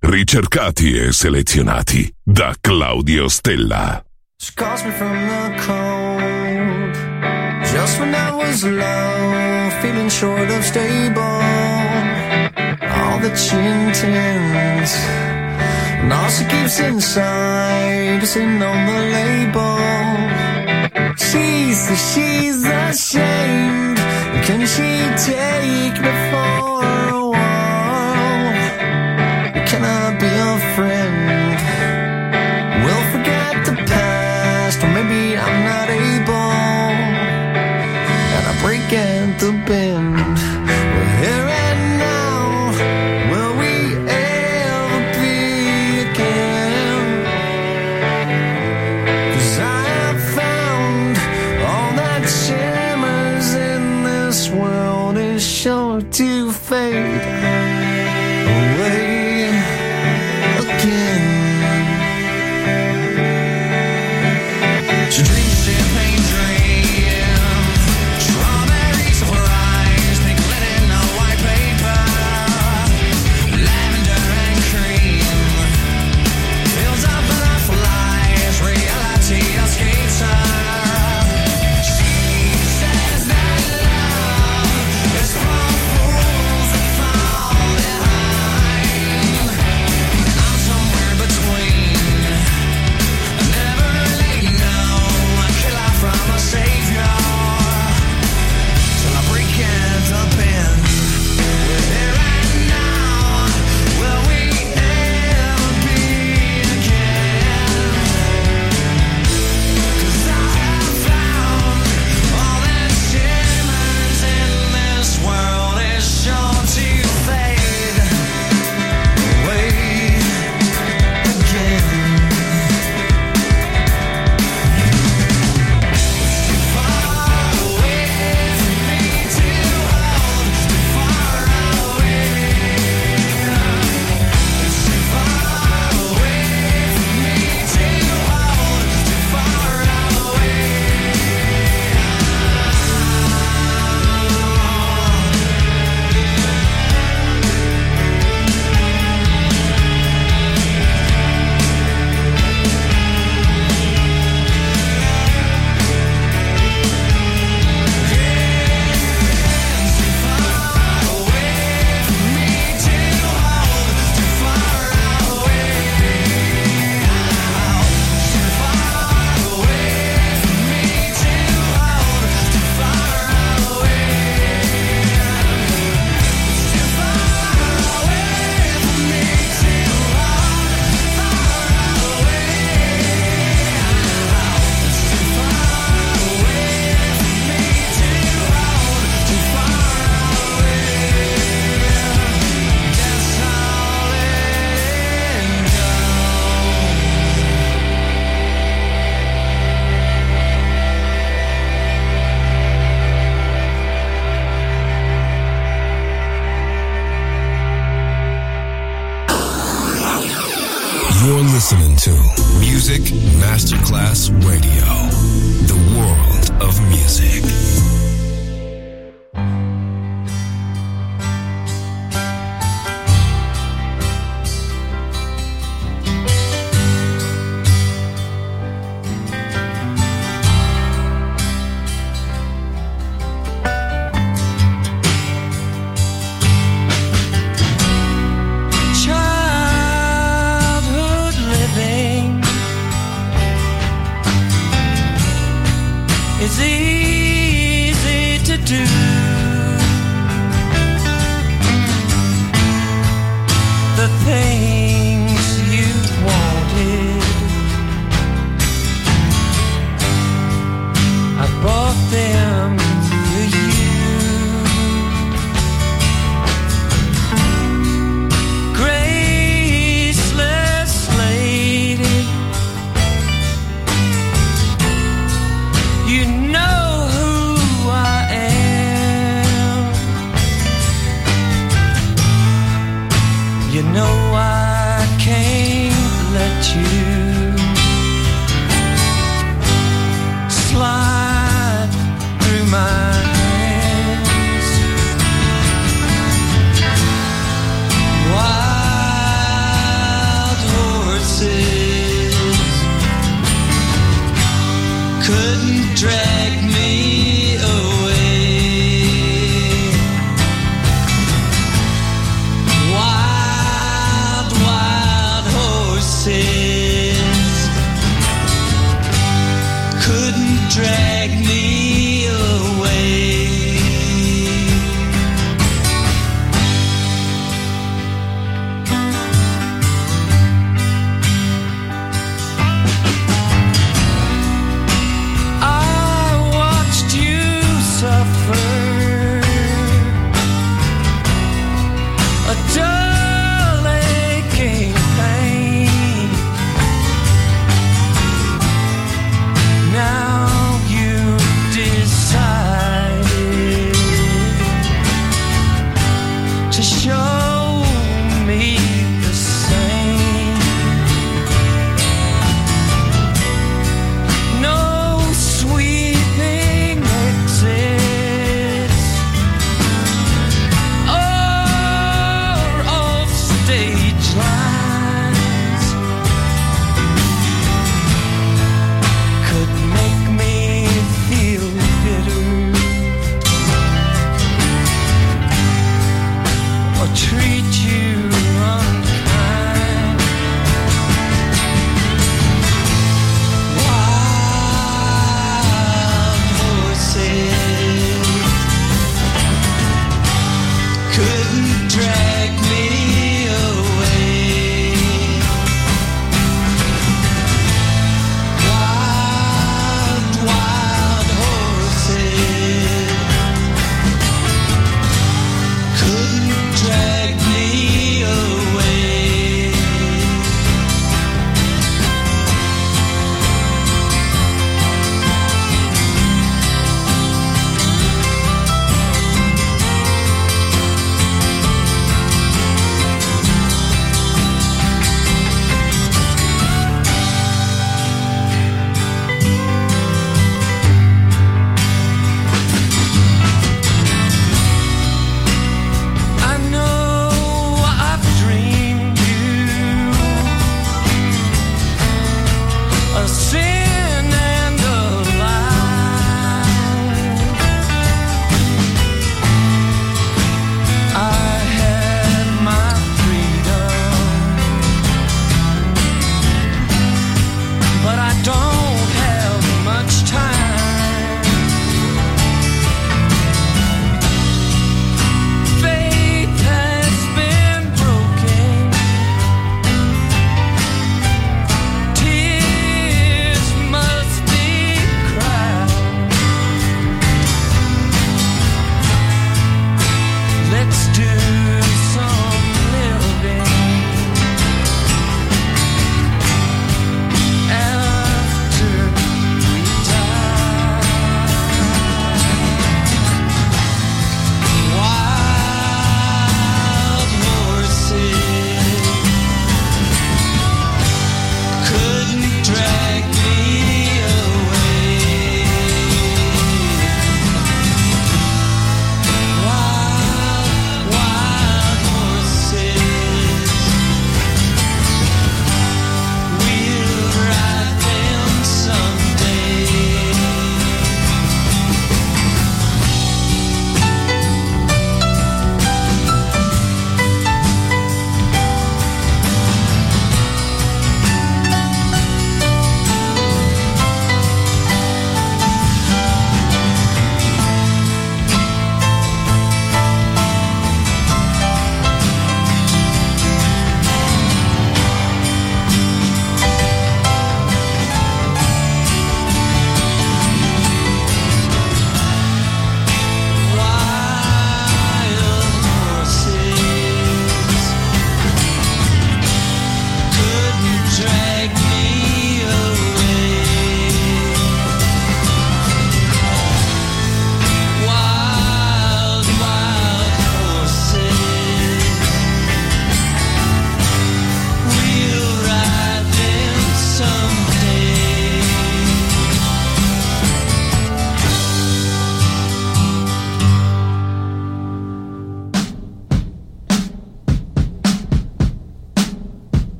Ricercati e selezionati da Claudio Stella. Scars me from the cold. Just when I was low, feeling short of stable. All that she intends. And all she keeps inside is in on the label. She says she's ashamed. Can she take me for can I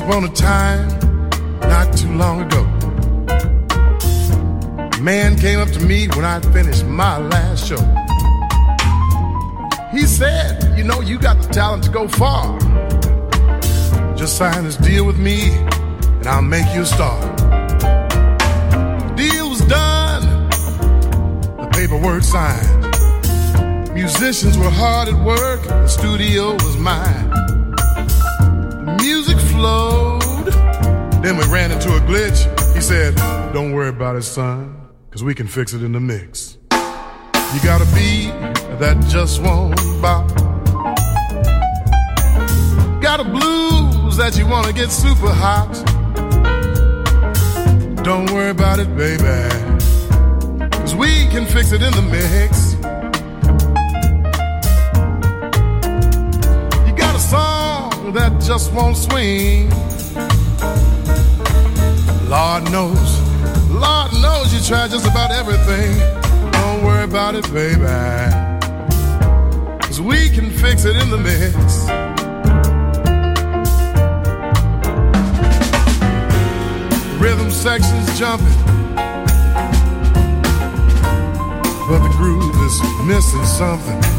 Upon a time not too long ago. A man came up to me when I finished my last show. He said, You know, you got the talent to go far. Just sign this deal with me, and I'll make you a star. Deal was done, the paperwork signed. Musicians were hard at work, the studio was mine flowed. Then we ran into a glitch. He said, Don't worry about it, son, because we can fix it in the mix. You got a beat that just won't bop. Got a blues that you want to get super hot. Don't worry about it, baby, because we can fix it in the mix. that just won't swing. Lord knows, Lord knows you try just about everything. Don't worry about it, baby. Cause we can fix it in the mix. Rhythm section's jumping. But the groove is missing something.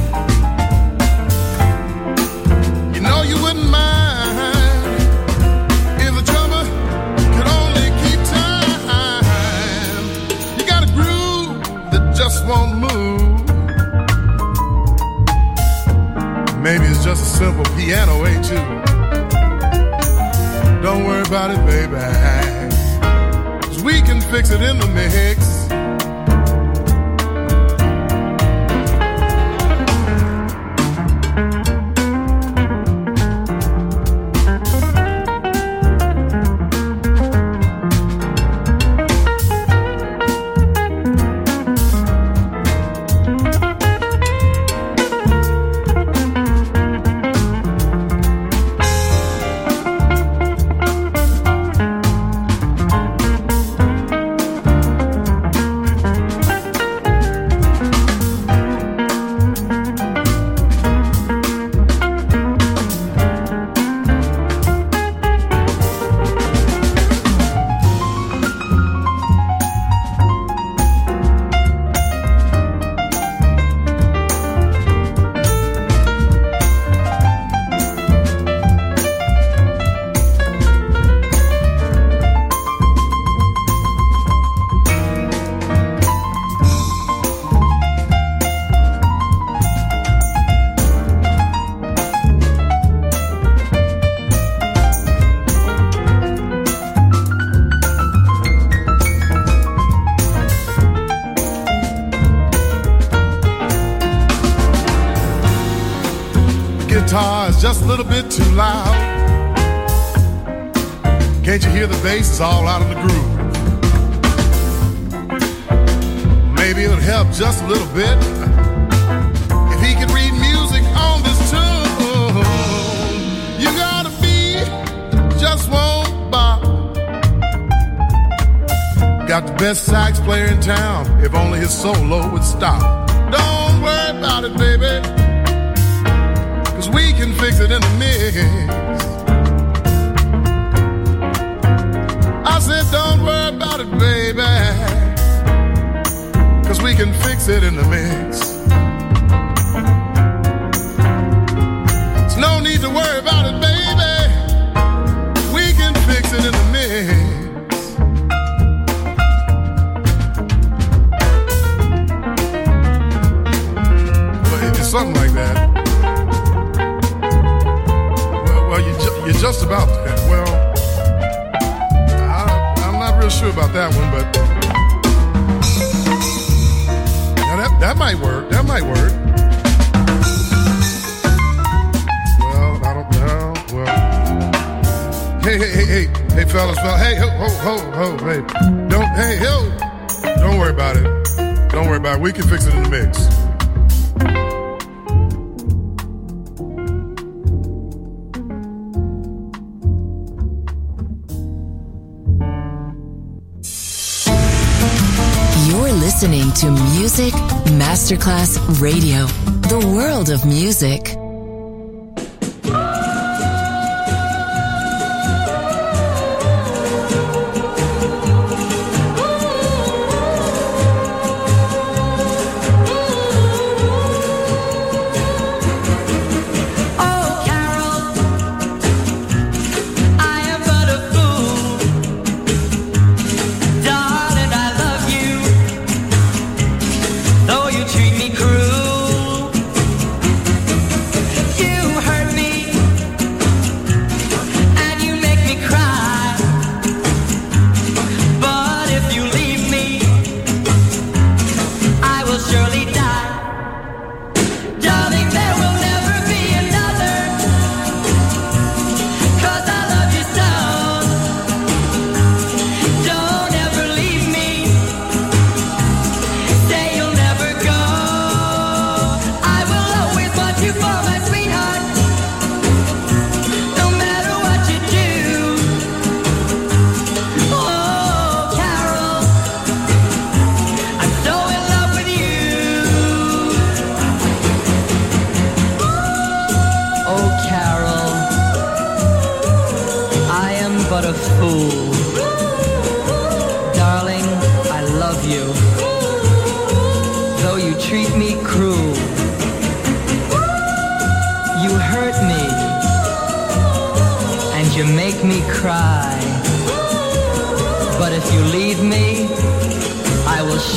simple piano, ain't you? Don't worry about it, baby. Cause we can fix it in the mix.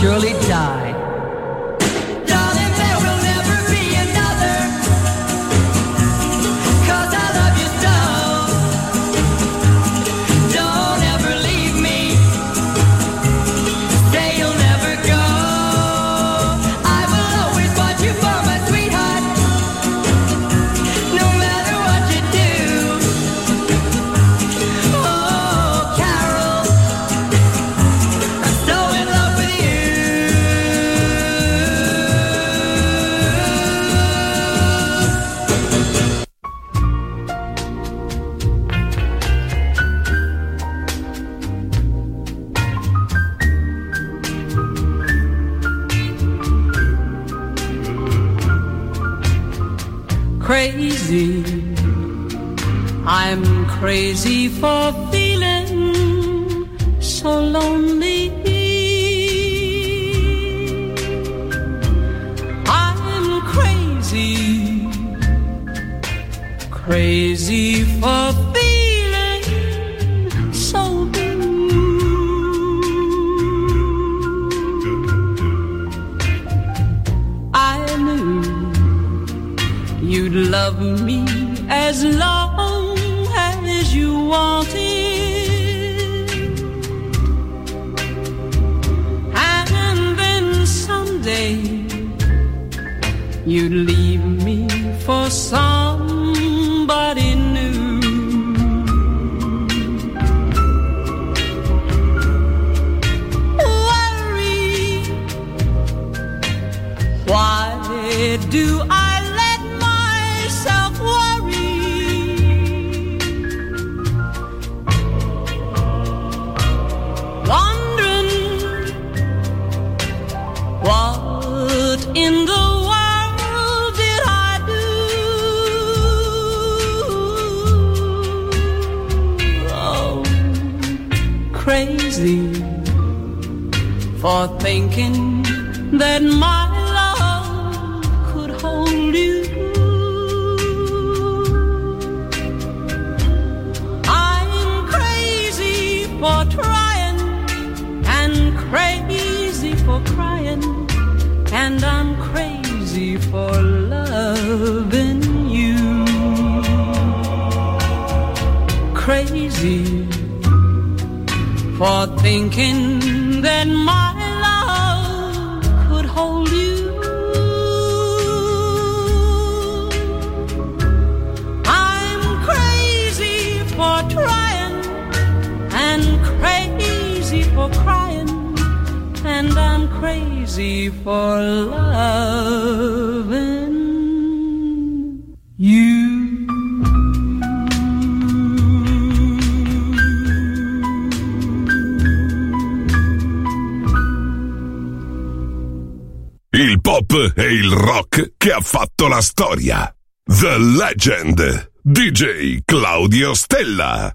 surely for trying and crazy for crying and I'm crazy for loving you. Il pop è il rock che ha fatto la storia. The Legend. DJ Claudio Stella.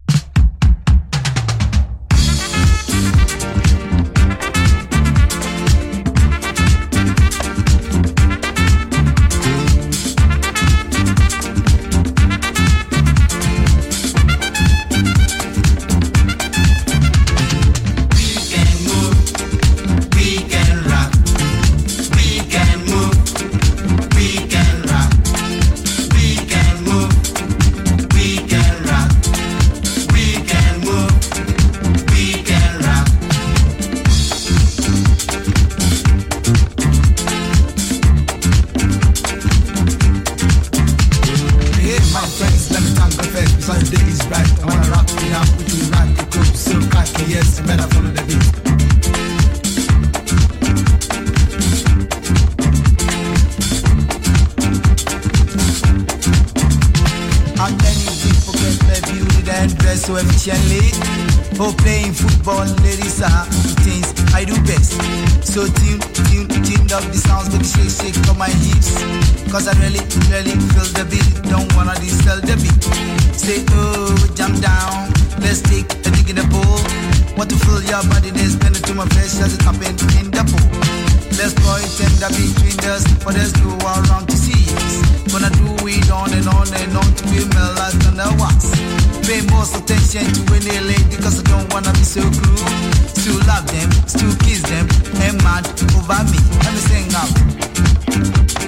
For playing football, ladies are things I do best. So tune, tune, tune up the sounds, baby, shake, shake on my hips. Cause I really, really feel the beat. Don't wanna sell the beat. Say, oh, jump down. Let's take a dig in the pool. Want to fill your body, then spend to my flesh as it happened in the pool. Let's go and turn boy beat between us, for there's no one around to see us. Gonna do it on and on and on to be mellow than the wax cause attention to any lady, because I don't wanna be so cruel. Still love them, still kiss them, and mad over me. Let me sing out.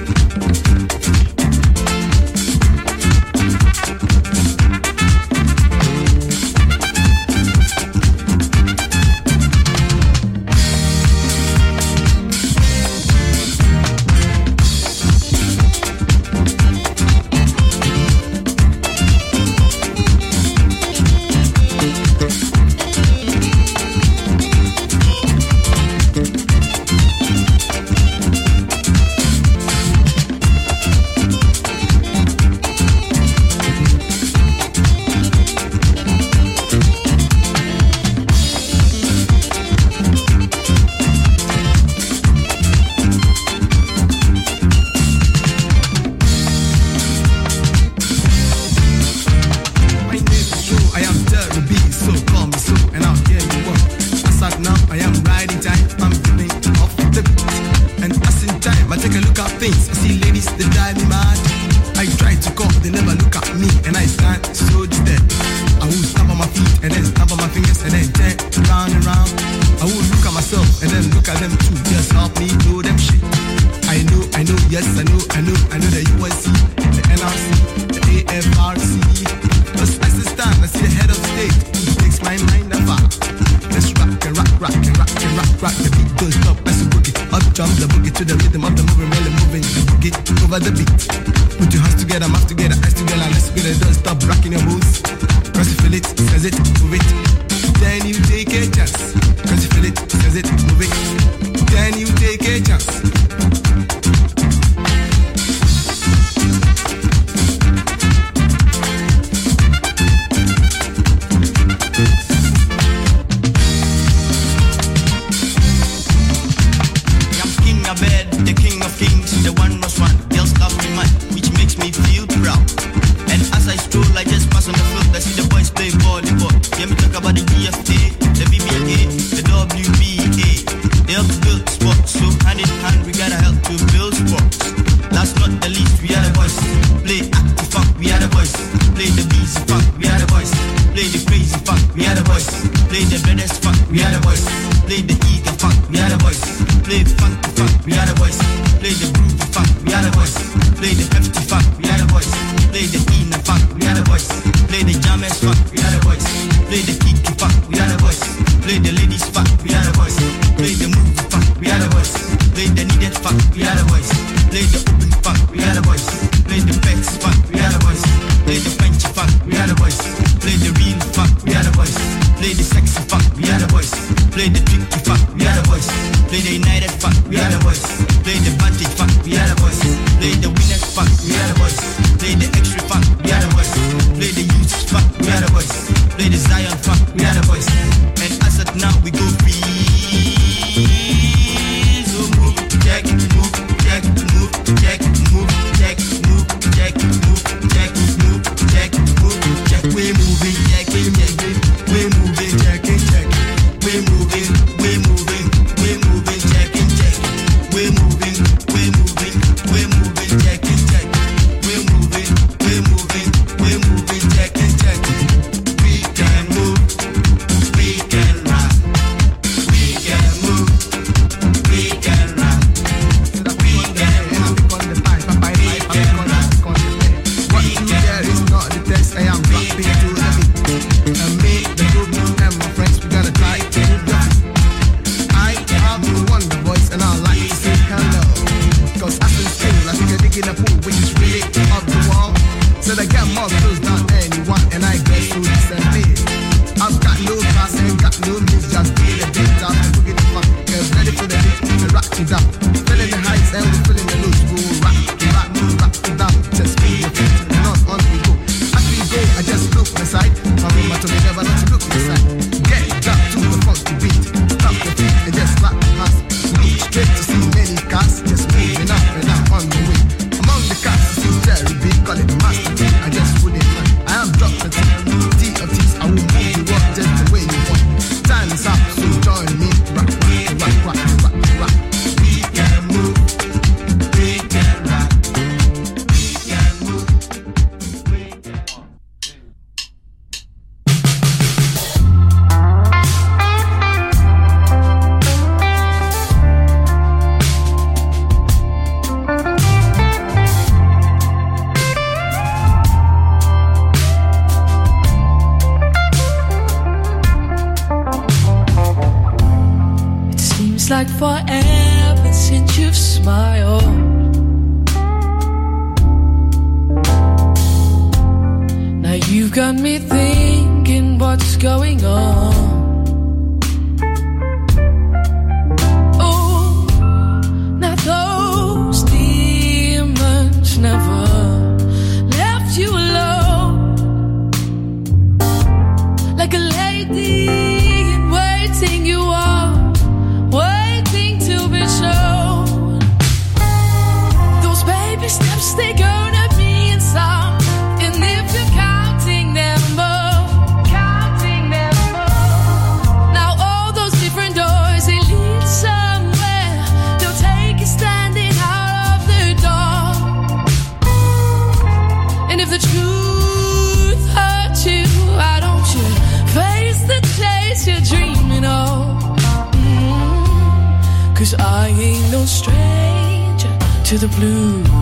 To the blues.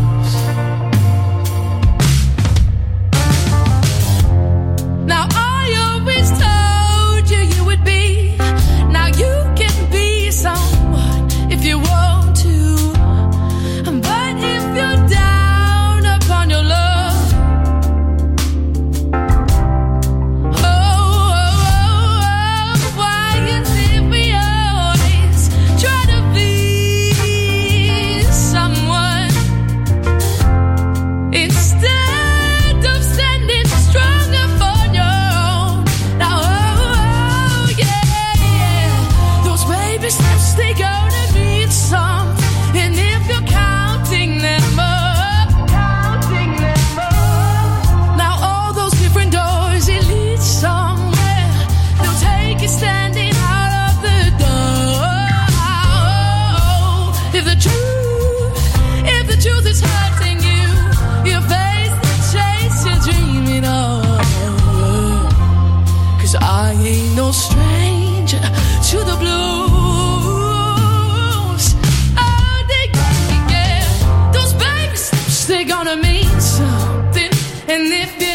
They gonna mean something. And if